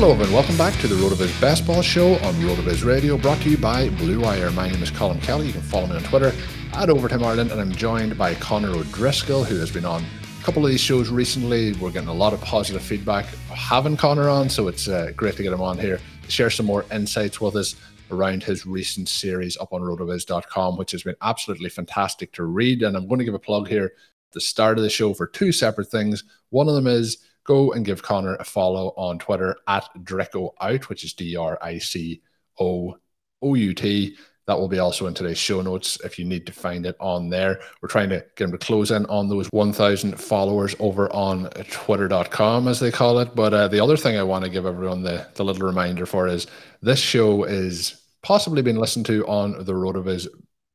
Hello everyone, welcome back to the RotoViz Best Ball Show on RotoViz Radio, brought to you by Blue Wire. My name is Colm Kelly. You can follow me on Twitter at Overtime Ireland, and I'm joined by Conor O'Driscoll, who has been on a couple of these shows recently. We're getting a lot of positive feedback having Conor on, so it's uh, great to get him on here to share some more insights with us around his recent series up on rotoviz.com, which has been absolutely fantastic to read. And I'm going to give a plug here at the start of the show for two separate things. One of them is go and give Conor a follow on Twitter at Drico Out, which is D R I C O O U T. That will be also in today's show notes if you need to find it on there. We're trying to get him to close in on those 1,000 followers over on twitter.com, as they call it. But uh, the other thing I want to give everyone the, the little reminder for is this show is possibly being listened to on the RotoViz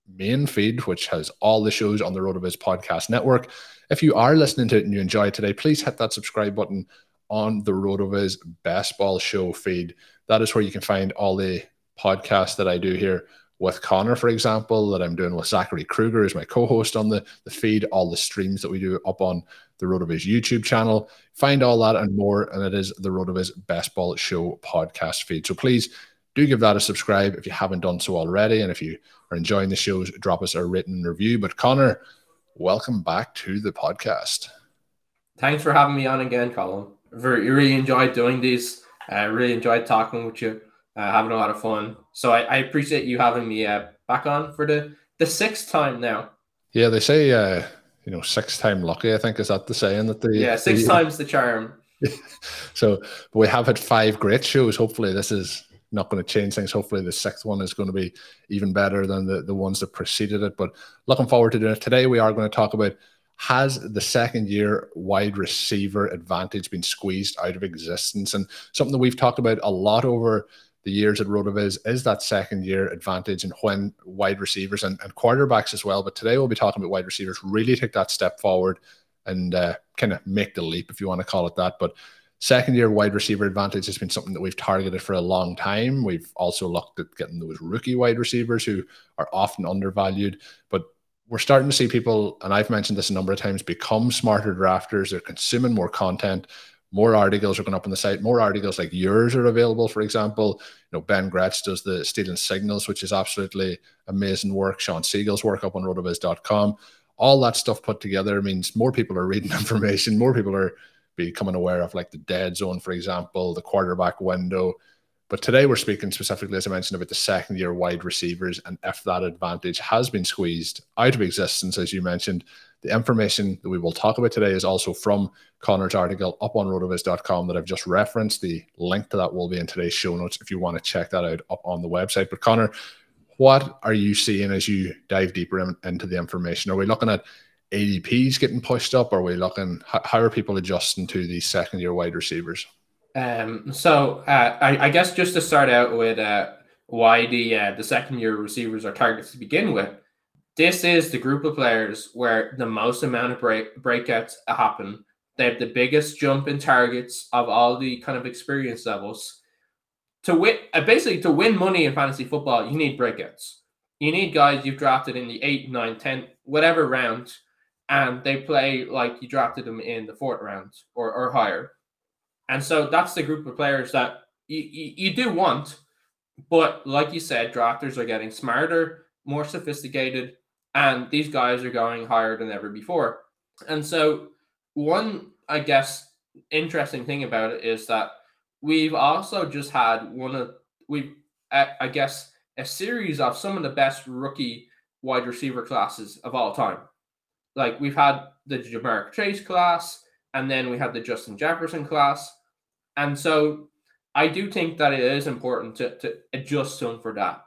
main feed, which has all the shows on the RotoViz podcast network. If you are listening to it and you enjoy it today, please hit that subscribe button on the RotoViz Best Ball Show feed. That is where you can find all the podcasts that I do here with Conor, for example, that I'm doing with Zachary Kruger as my co-host on the, the feed, all the streams that we do up on the RotoViz YouTube channel. Find all that and more, and it is the RotoViz Best Ball Show podcast feed. So please do give that a subscribe if you haven't done so already. And if you are enjoying the shows, drop us a written review. But Conor, welcome back to the podcast. Thanks for having me on again, Colm. Very, really enjoyed doing these. I uh, really enjoyed talking with you, uh, having a lot of fun. So I, I appreciate you having me uh, back on for the the sixth time now. Yeah, they say uh, you know six time lucky. I think is that the saying that the yeah six the, times the charm. so we have had five great shows. Hopefully, this is not going to change things. Hopefully, the sixth one is going to be even better than the, the ones that preceded it. But looking forward to doing it. Today, we are going to talk about has the second year wide receiver advantage been squeezed out of existence? And something that we've talked about a lot over the years at RotoViz is that second year advantage and when wide receivers and, and quarterbacks as well. But today, we'll be talking about wide receivers really take that step forward and uh, kind of make the leap, if you want to call it that. But Second year wide receiver advantage has been something that we've targeted for a long time. We've also looked at getting those rookie wide receivers who are often undervalued, but we're starting to see people, and I've mentioned this a number of times, become smarter drafters. They're consuming more content. More articles are going up on the site. More articles like yours are available. For example, you know Ben Gretch does the stealing signals, which is absolutely amazing work. Shawn Siegele's work up on rotoviz.com. All that stuff put together means more people are reading information. More people are becoming aware of like the dead zone, for example, the quarterback window. But today we're speaking specifically, as I mentioned, about the second year wide receivers and if that advantage has been squeezed out of existence, as you mentioned. The information that we will talk about today is also from Conor's article up on rotoviz.com that I've just referenced. The link to that will be in today's show notes if you want to check that out up on the website. But Conor, what are you seeing as you dive deeper in, into the information? Are we looking at ADPs getting pushed up? Are we looking? How, are people adjusting to these second year wide receivers? Um, so uh, I, I, guess just to start out with uh, why the uh, the second year receivers are targets to begin with. This is the group of players where the most amount of break, breakouts happen. They have the biggest jump in targets of all the kind of experience levels. To win, uh, basically, to win money in fantasy football, you need breakouts. You need guys you've drafted in the 8, 9, 10, whatever round and they play like you drafted them in the fourth round or, or higher. And so that's the group of players that you, you, you do want. But like you said, drafters are getting smarter, more sophisticated, and these guys are going higher than ever before. And so, one, I guess, interesting thing about it is that we've also just had one of, we've, I guess, a series of some of the best rookie wide receiver classes of all time. Like we've had the Ja'Marr Chase class, and then we had the Justin Jefferson class. And so I do think that it is important to, to adjust some for that.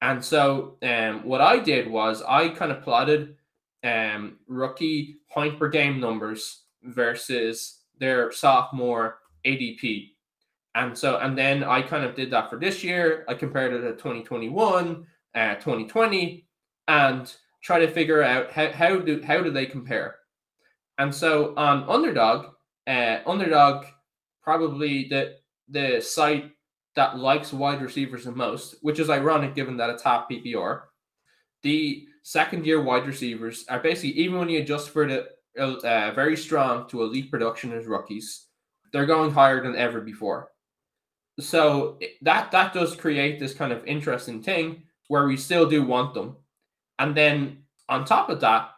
And so um, what I did was I kind of plotted um, rookie point per game numbers versus their sophomore ADP. And so, and then I kind of did that for this year. I compared it to 2021, uh, 2020, and try to figure out how, how do how do they compare. And so on Underdog, uh, Underdog probably the the site that likes wide receivers the most, which is ironic given that it's half PPR. The second year wide receivers are basically, even when you adjust for the uh, very strong to elite production as rookies, they're going higher than ever before. So that that does create this kind of interesting thing where we still do want them. And then on top of that,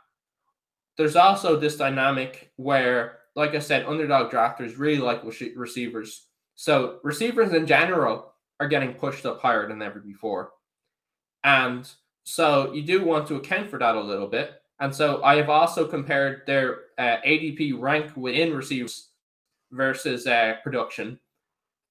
there's also this dynamic where, like I said, underdog drafters really like receivers so receivers in general are getting pushed up higher than ever before. And so you do want to account for that a little bit. And so I have also compared their uh, ADP rank within receivers versus uh, production.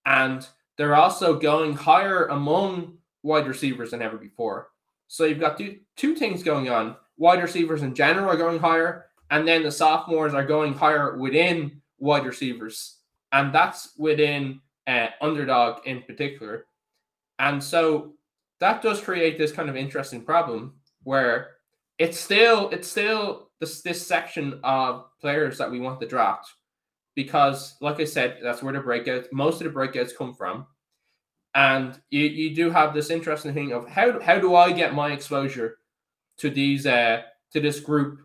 And they're also going higher among wide receivers than ever before. So you've got two, two things going on. Wide receivers in general are going higher, and then the sophomores are going higher within wide receivers and that's within uh, underdog in particular. And so that does create this kind of interesting problem where it's still it's still this this section of players that we want to draft because like I said, that's where the breakouts most of the breakouts come from. And you, you do have this interesting thing of how how do I get my exposure to these uh to this group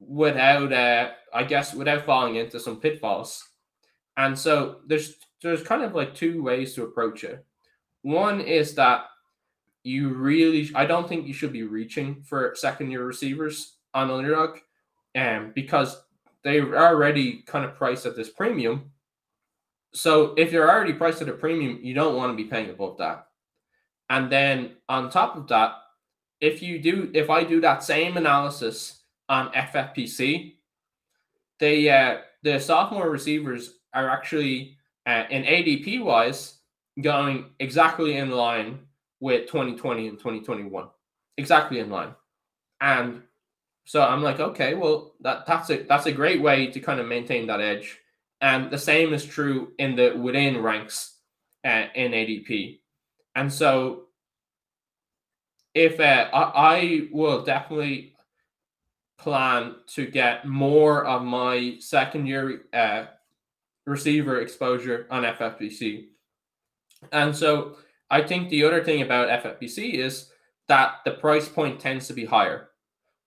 without uh I guess without falling into some pitfalls. And so there's there's kind of like two ways to approach it. One is that you really I don't think you should be reaching for second year receivers on underdog um, because they're already kind of priced at this premium. So if you're already priced at a premium, you don't want to be paying above that. And then on top of that, if you do, if I do that same analysis on FFPC, they uh, the sophomore receivers are actually uh, in ADP wise going exactly in line with 2020 and 2021, exactly in line. And so I'm like, okay, well that that's a that's a great way to kind of maintain that edge. And the same is true in the within ranks uh, in ADP. And so if uh, I, I will definitely plan to get more of my second year uh, receiver exposure on FFPC. And so I think the other thing about FFPC is that the price point tends to be higher.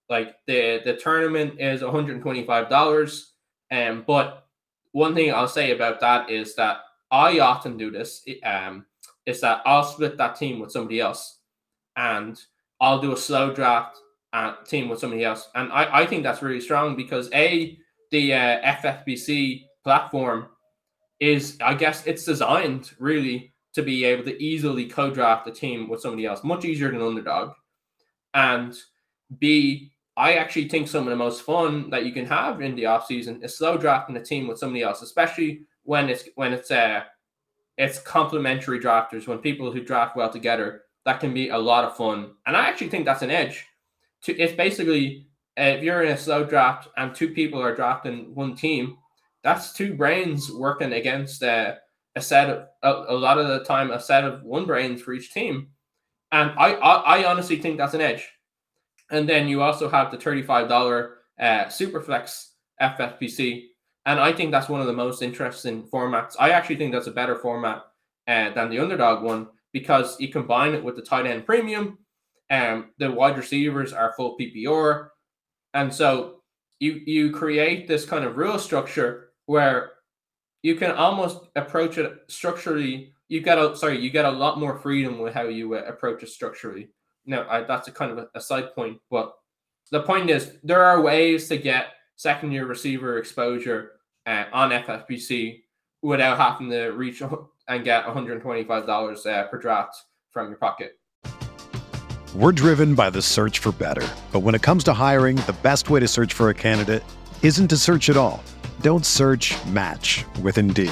Like the the tournament is $125. Um, but one thing I'll say about that is that I often do this. Um, is that I'll split that team with somebody else, and I'll do a slow draft uh, team with somebody else, and I, I think that's really strong because a the uh, FFPC platform is I guess it's designed really to be able to easily co-draft a team with somebody else, much easier than underdog. And B, I actually think some of the most fun that you can have in the off season is slow drafting a team with somebody else, especially when it's when it's uh it's complementary drafters, when people who draft well together, that can be a lot of fun. And I actually think that's an edge. To it's basically uh, if you're in a slow draft and two people are drafting one team, that's two brains working against uh, a set of a, a, lot of the time a set of one brains for each team, and I, I, I honestly think that's an edge. And then you also have the thirty-five dollar uh, Superflex FFPC, and I think that's one of the most interesting formats. I actually think that's a better format uh, than the underdog one because you combine it with the tight end premium, and um, the wide receivers are full PPR, and so you you create this kind of rule structure where you can almost approach it structurally. You get a sorry, you get a lot more freedom with how you uh, approach it structurally. Now, I, that's a kind of a, a side point, but the point is there are ways to get second year receiver exposure uh, on FFPC without having to reach and get $125 uh, per draft from your pocket. We're driven by the search for better. But when it comes to hiring, the best way to search for a candidate isn't to search at all. Don't search match with Indeed.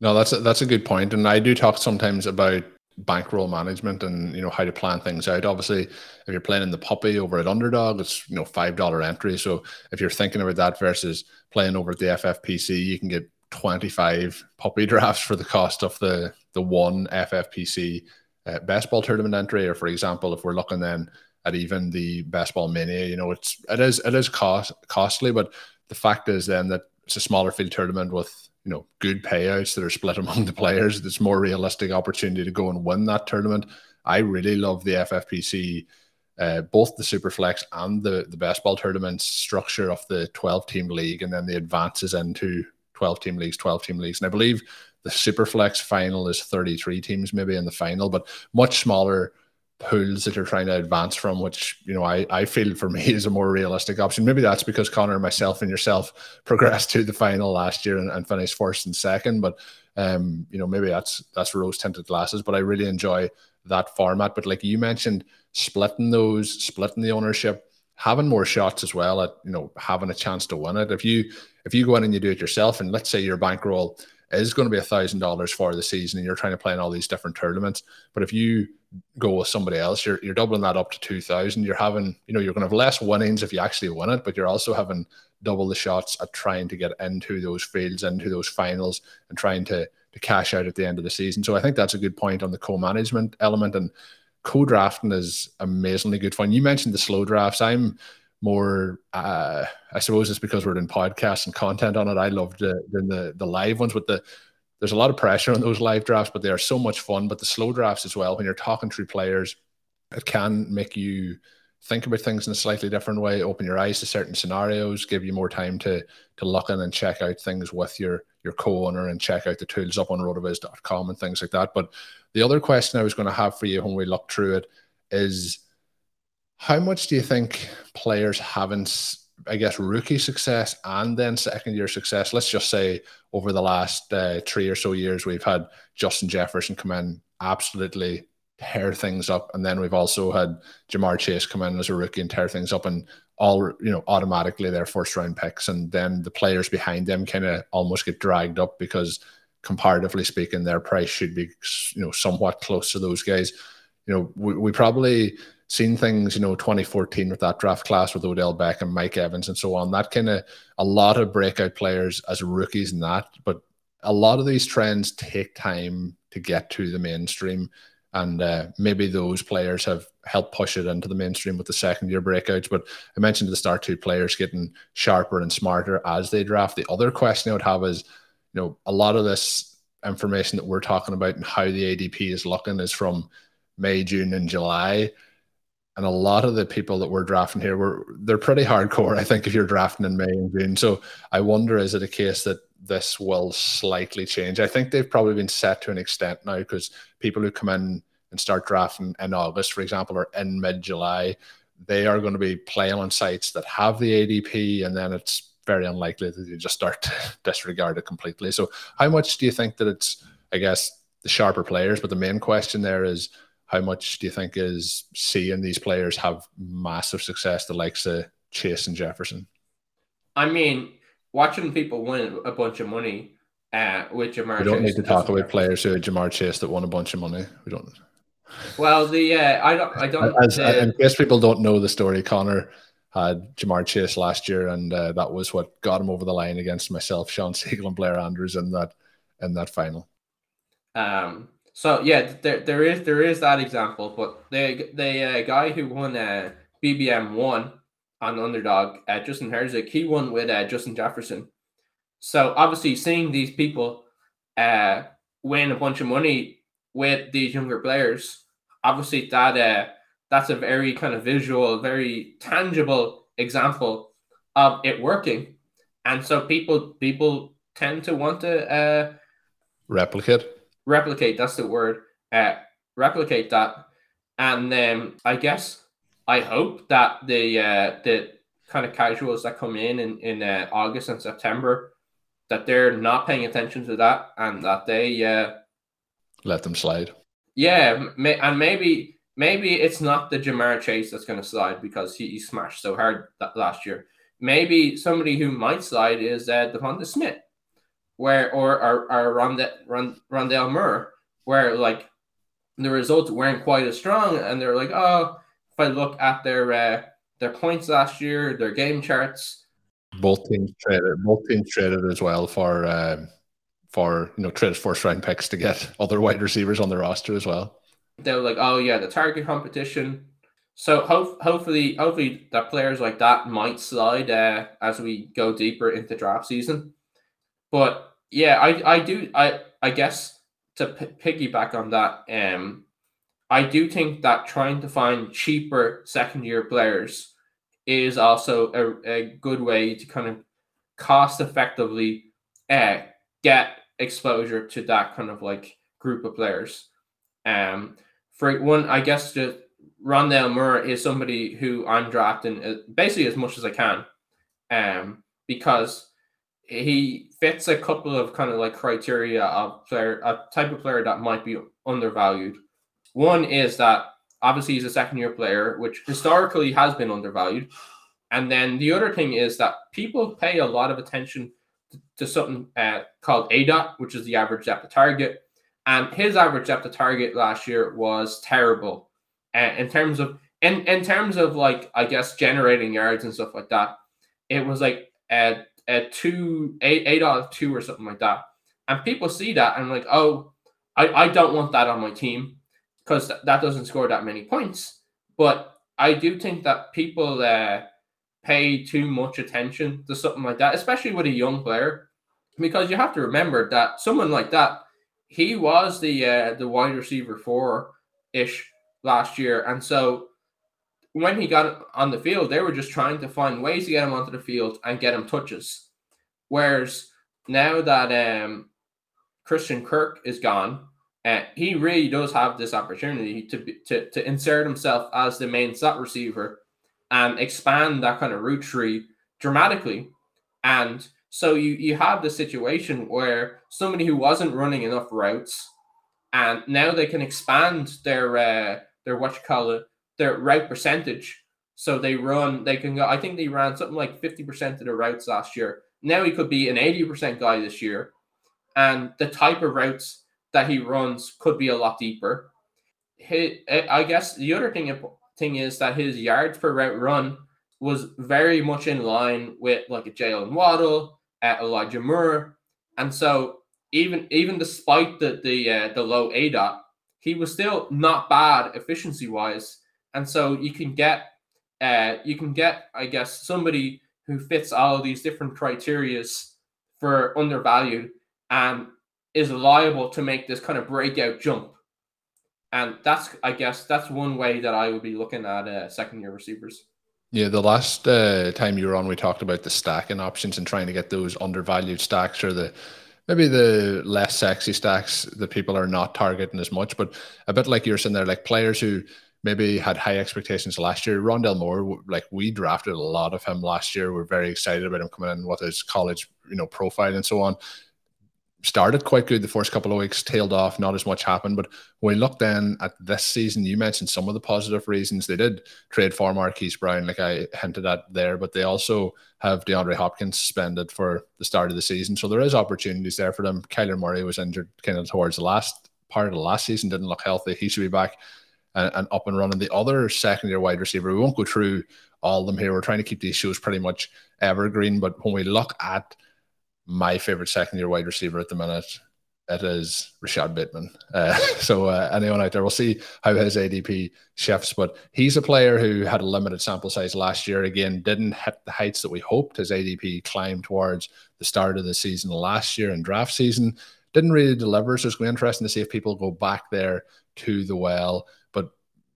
No, that's a, that's a good point, and I do talk sometimes about bankroll management and you know how to plan things out. Obviously, if you're playing in the puppy over at Underdog, it's you know five dollar entry. So if you're thinking about that versus playing over at the FFPC, you can get 25 puppy drafts for the cost of the the one FFPC uh, best ball tournament entry. Or for example, if we're looking then at even the best ball mini, you know it's it is it is cost costly, but the fact is then that it's a smaller field tournament with you know good payouts that are split among the players. It's more realistic opportunity to go and win that tournament. I really love the FFPC, uh, both the Superflex and the the best ball tournaments structure of the twelve team league, and then the advances into twelve team leagues, twelve team leagues, and I believe the Superflex final is thirty three teams maybe in the final, but much smaller pools that you're trying to advance from, which you know I, I feel for me is a more realistic option. Maybe that's because Conor, myself, and yourself progressed to the final last year and, and finished first and second. But um, you know, maybe that's that's rose tinted glasses. But I really enjoy that format. But like you mentioned, splitting those, splitting the ownership, having more shots as well at you know having a chance to win it. If you if you go in and you do it yourself, and let's say your bankroll is going to be a thousand dollars for the season, and you're trying to play in all these different tournaments, but if you go with somebody else, you're you're doubling that up to two thousand. You're having, you know, you're going to have less winnings if you actually win it, but you're also having double the shots at trying to get into those fields, into those finals, and trying to to cash out at the end of the season. So I think that's a good point on the co-management element and co-drafting is amazingly good fun. You mentioned the slow drafts. I'm more uh I suppose it's because we're doing podcasts and content on it. I love the the the live ones with the there's a lot of pressure on those live drafts, but they are so much fun. But the slow drafts as well, when you're talking through players, it can make you think about things in a slightly different way, open your eyes to certain scenarios, give you more time to to look in and check out things with your your co-owner and check out the tools up on rotoviz.com and things like that. But the other question I was going to have for you when we look through it is how much do you think players haven't I guess, rookie success and then second year success. Let's just say over the last uh, three or so years, we've had Justin Jefferson come in, absolutely tear things up. And then we've also had Ja'Marr Chase come in as a rookie and tear things up. And all, you know, automatically their first round picks. And then the players behind them kind of almost get dragged up because comparatively speaking, their price should be, you know, somewhat close to those guys. You know, we, we probably seen things, you know, 2014 with that draft class with Odell Beckham, Mike Evans, and so on. That kind of a lot of breakout players as rookies and that, but a lot of these trends take time to get to the mainstream. And uh, maybe those players have helped push it into the mainstream with the second year breakouts. But I mentioned at the start two players getting sharper and smarter as they draft. The other question I would have is, you know, a lot of this information that we're talking about and how the ADP is looking is from May, June, and July and a lot of the people that we're drafting here were they're pretty hardcore. I think if you're drafting in May and June, so I wonder is it a case that this will slightly change? I think they've probably been set to an extent now because people who come in and start drafting in August, for example, or in mid July, they are going to be playing on sites that have the ADP, and then it's very unlikely that you just start to disregard it completely. So, how much do you think that it's, I guess, the sharper players? But the main question there is, how much do you think is seeing these players have massive success, the likes of Chase and Jefferson? I mean, watching people win a bunch of money uh, with Ja'Marr. We don't Chase, need to talk about players who Ja'Marr Chase that won a bunch of money. We don't. Well, the uh, I don't I don't. As, the, in case people don't know the story, Conor had Ja'Marr Chase last year, and uh, that was what got him over the line against myself, Shawn Siegele, and Blair Andrews in that in that final. Um. So yeah, there, there is there is that example, but the the uh, guy who won uh, BBM one on underdog, uh, Justin Herzig, he won with uh, Justin Jefferson. So obviously, seeing these people uh, win a bunch of money with these younger players, obviously that uh, that's a very kind of visual, very tangible example of it working, and so people people tend to want to uh, replicate. Replicate. That's the word. Uh, replicate that, and um, I guess I hope that the uh, the kind of casuals that come in in, in uh, August and September that they're not paying attention to that and that they uh, let them slide. Yeah, and maybe maybe it's not the Ja'Marr Chase that's going to slide because he, he, smashed so hard that last year. Maybe somebody who might slide is uh, DeVonta Smith, where or or, or Rondale, Rond, Rondale Moore, where like the results weren't quite as strong, and they're like, oh, if I look at their uh, their points last year, their game charts. Both teams traded. Both teams traded as well for um, for you know traded first round picks to get other wide receivers on the roster as well. They were like, oh yeah, the target competition. So ho- hopefully, hopefully that players like that might slide uh, as we go deeper into draft season. But yeah, I I do I I guess to p- piggyback on that, um, I do think that trying to find cheaper second year players is also a, a good way to kind of cost effectively uh, get exposure to that kind of like group of players. Um, for one, I guess just Rondale Moore is somebody who I'm drafting uh, basically as much as I can, um, because he fits a couple of kind of like criteria of player, a type of player that might be undervalued. One is that obviously he's a second year player, which historically has been undervalued. And then the other thing is that people pay a lot of attention to something uh, called ADOT, which is the average depth of target. And his average depth of target last year was terrible. Uh, in terms of in, in terms of like I guess generating yards and stuff like that, it was like a, a two eight eight out of two or something like that. And people see that and like, oh, I, I don't want that on my team because th- that doesn't score that many points. But I do think that people uh, pay too much attention to something like that, especially with a young player, because you have to remember that someone like that, he was the uh, the wide receiver four ish last year, and so when he got on the field, they were just trying to find ways to get him onto the field and get him touches. Whereas now that um, Christian Kirk is gone, uh, he really does have this opportunity to, to to insert himself as the main slot receiver and expand that kind of route tree dramatically. And so you you have the situation where somebody who wasn't running enough routes, and now they can expand their uh, their what you call it their route percentage. So they run, they can go. I think they ran something like fifty percent of the routes last year. Now he could be an eighty percent guy this year, and the type of routes that he runs could be a lot deeper. He, I guess the other thing thing is that his yards per route run was very much in line with like a Jaylen Waddle, uh, Elijah Moore, and so even even despite the the uh, the low ADOT, he was still not bad efficiency wise, and so you can get uh you can get I guess somebody who fits all of these different criterias for undervalued and is liable to make this kind of breakout jump and that's, I guess, that's one way that I would be looking at uh, second year receivers. Yeah, the last uh, time you were on, we talked about the stacking options and trying to get those undervalued stacks or the maybe the less sexy stacks that people are not targeting as much. But a bit like you're saying there, like players who maybe had high expectations last year. Rondale Moore, like we drafted a lot of him last year. We're very excited about him coming in with his college, you know, profile and so on started quite good the first couple of weeks, tailed off, not as much happened. But when we look then at this season, you mentioned some of the positive reasons. They did trade for Marquise Brown, like I hinted at there, but they also have DeAndre Hopkins suspended for the start of the season. So there is opportunities there for them. Kyler Murray was injured kind of towards the last part of the last season, didn't look healthy. He should be back and, and up and running. The other second year wide receiver, we won't go through all of them here. We're trying to keep these shows pretty much evergreen. But when we look at my favorite second year wide receiver at the minute. It is Rashod Bateman. Uh, so uh, anyone out there, we'll see how his ADP shifts. But he's a player who had a limited sample size last year. Again, didn't hit the heights that we hoped. His ADP climbed towards the start of the season last year and draft season. Didn't really deliver. So it's going to be interesting to see if people go back there to the well.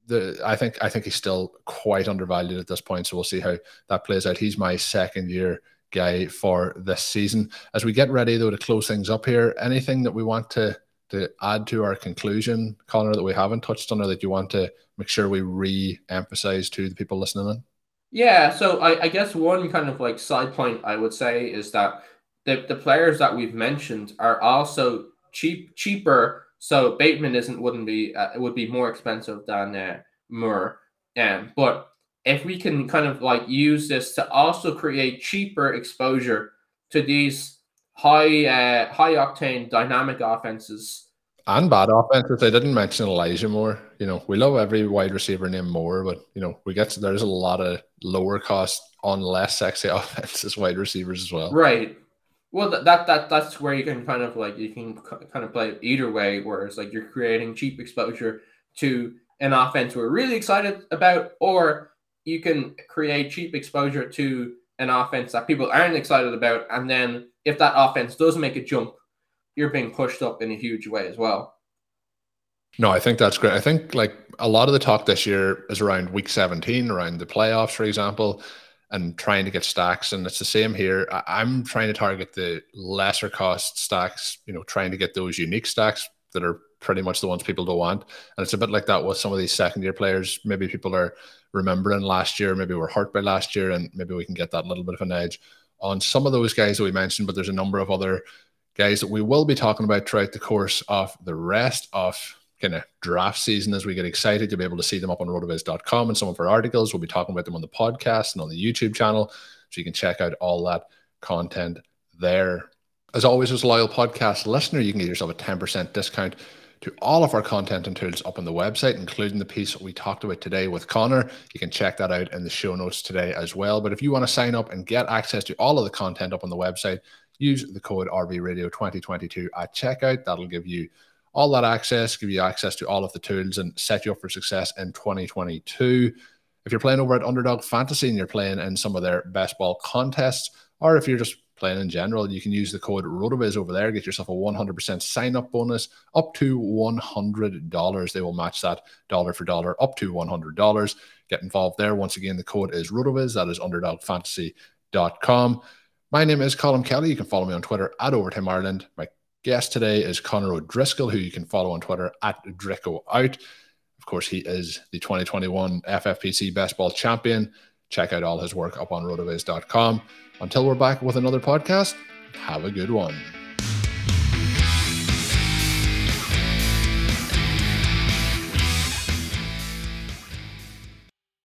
The I think I think he's still quite undervalued at this point. So we'll see how that plays out. He's my second year guy for this season. As we get ready, though, to close things up here, anything that we want to to add to our conclusion, Conor, that we haven't touched on, or that you want to make sure we re-emphasize to the people listening in? Yeah, so I, I guess one kind of like side point I would say is that the, the players that we've mentioned are also cheap cheaper. So Bateman isn't wouldn't be uh, it would be more expensive than uh, Moore. Um, but if we can kind of like use this to also create cheaper exposure to these high uh, high octane dynamic offenses and bad offenses. I didn't mention Elijah Moore. You know, we love every wide receiver named Moore, but you know, we get to, there's a lot of lower cost on less sexy offenses wide receivers as well. Right. Well, that that that's where you can kind of like you can kind of play either way, whereas like you're creating cheap exposure to an offense we're really excited about, or you can create cheap exposure to an offense that people aren't excited about. And then if that offense does make a jump, you're being pushed up in a huge way as well. No, I think that's great. I think like a lot of the talk this year is around week 17, around the playoffs, for example, and trying to get stacks. And it's the same here. I'm trying to target the lesser cost stacks, you know, trying to get those unique stacks that are pretty much the ones people don't want. And it's a bit like that with some of these second year players. Maybe people are remembering last year, maybe we're hurt by last year, and maybe we can get that little bit of an edge on some of those guys that we mentioned. But there's a number of other guys that we will be talking about throughout the course of the rest of kind of draft season as we get excited to be able to see them up on rotoviz.com and some of our articles. We'll be talking about them on the podcast and on the YouTube channel. So you can check out all that content there. As always, as a loyal podcast listener, you can get yourself a 10% discount to all of our content and tools up on the website, including the piece we talked about today with Conor. You can check that out in the show notes today as well. But if you want to sign up and get access to all of the content up on the website, use the code RV 2022 at checkout. That'll give you all that access, give you access to all of the tools, and set you up for success in 2022. If you're playing over at Underdog Fantasy and you're playing in some of their best ball contests, or if you're just playing in general, you can use the code RotoViz over there, get yourself a 100% sign up bonus up to $100. They will match that dollar for dollar up to $100. Get involved there. Once again, the code is RotoViz. That is underdogfantasy.com. My name is Colm Kelly. You can follow me on Twitter at Overtime Ireland. My guest today is Conor O'Driscoll, who you can follow on Twitter at Drico Out. Of course, he is the 2021 FFPC Best Ball Champion. Check out all his work up on rotoviz.com. Until we're back with another podcast, have a good one.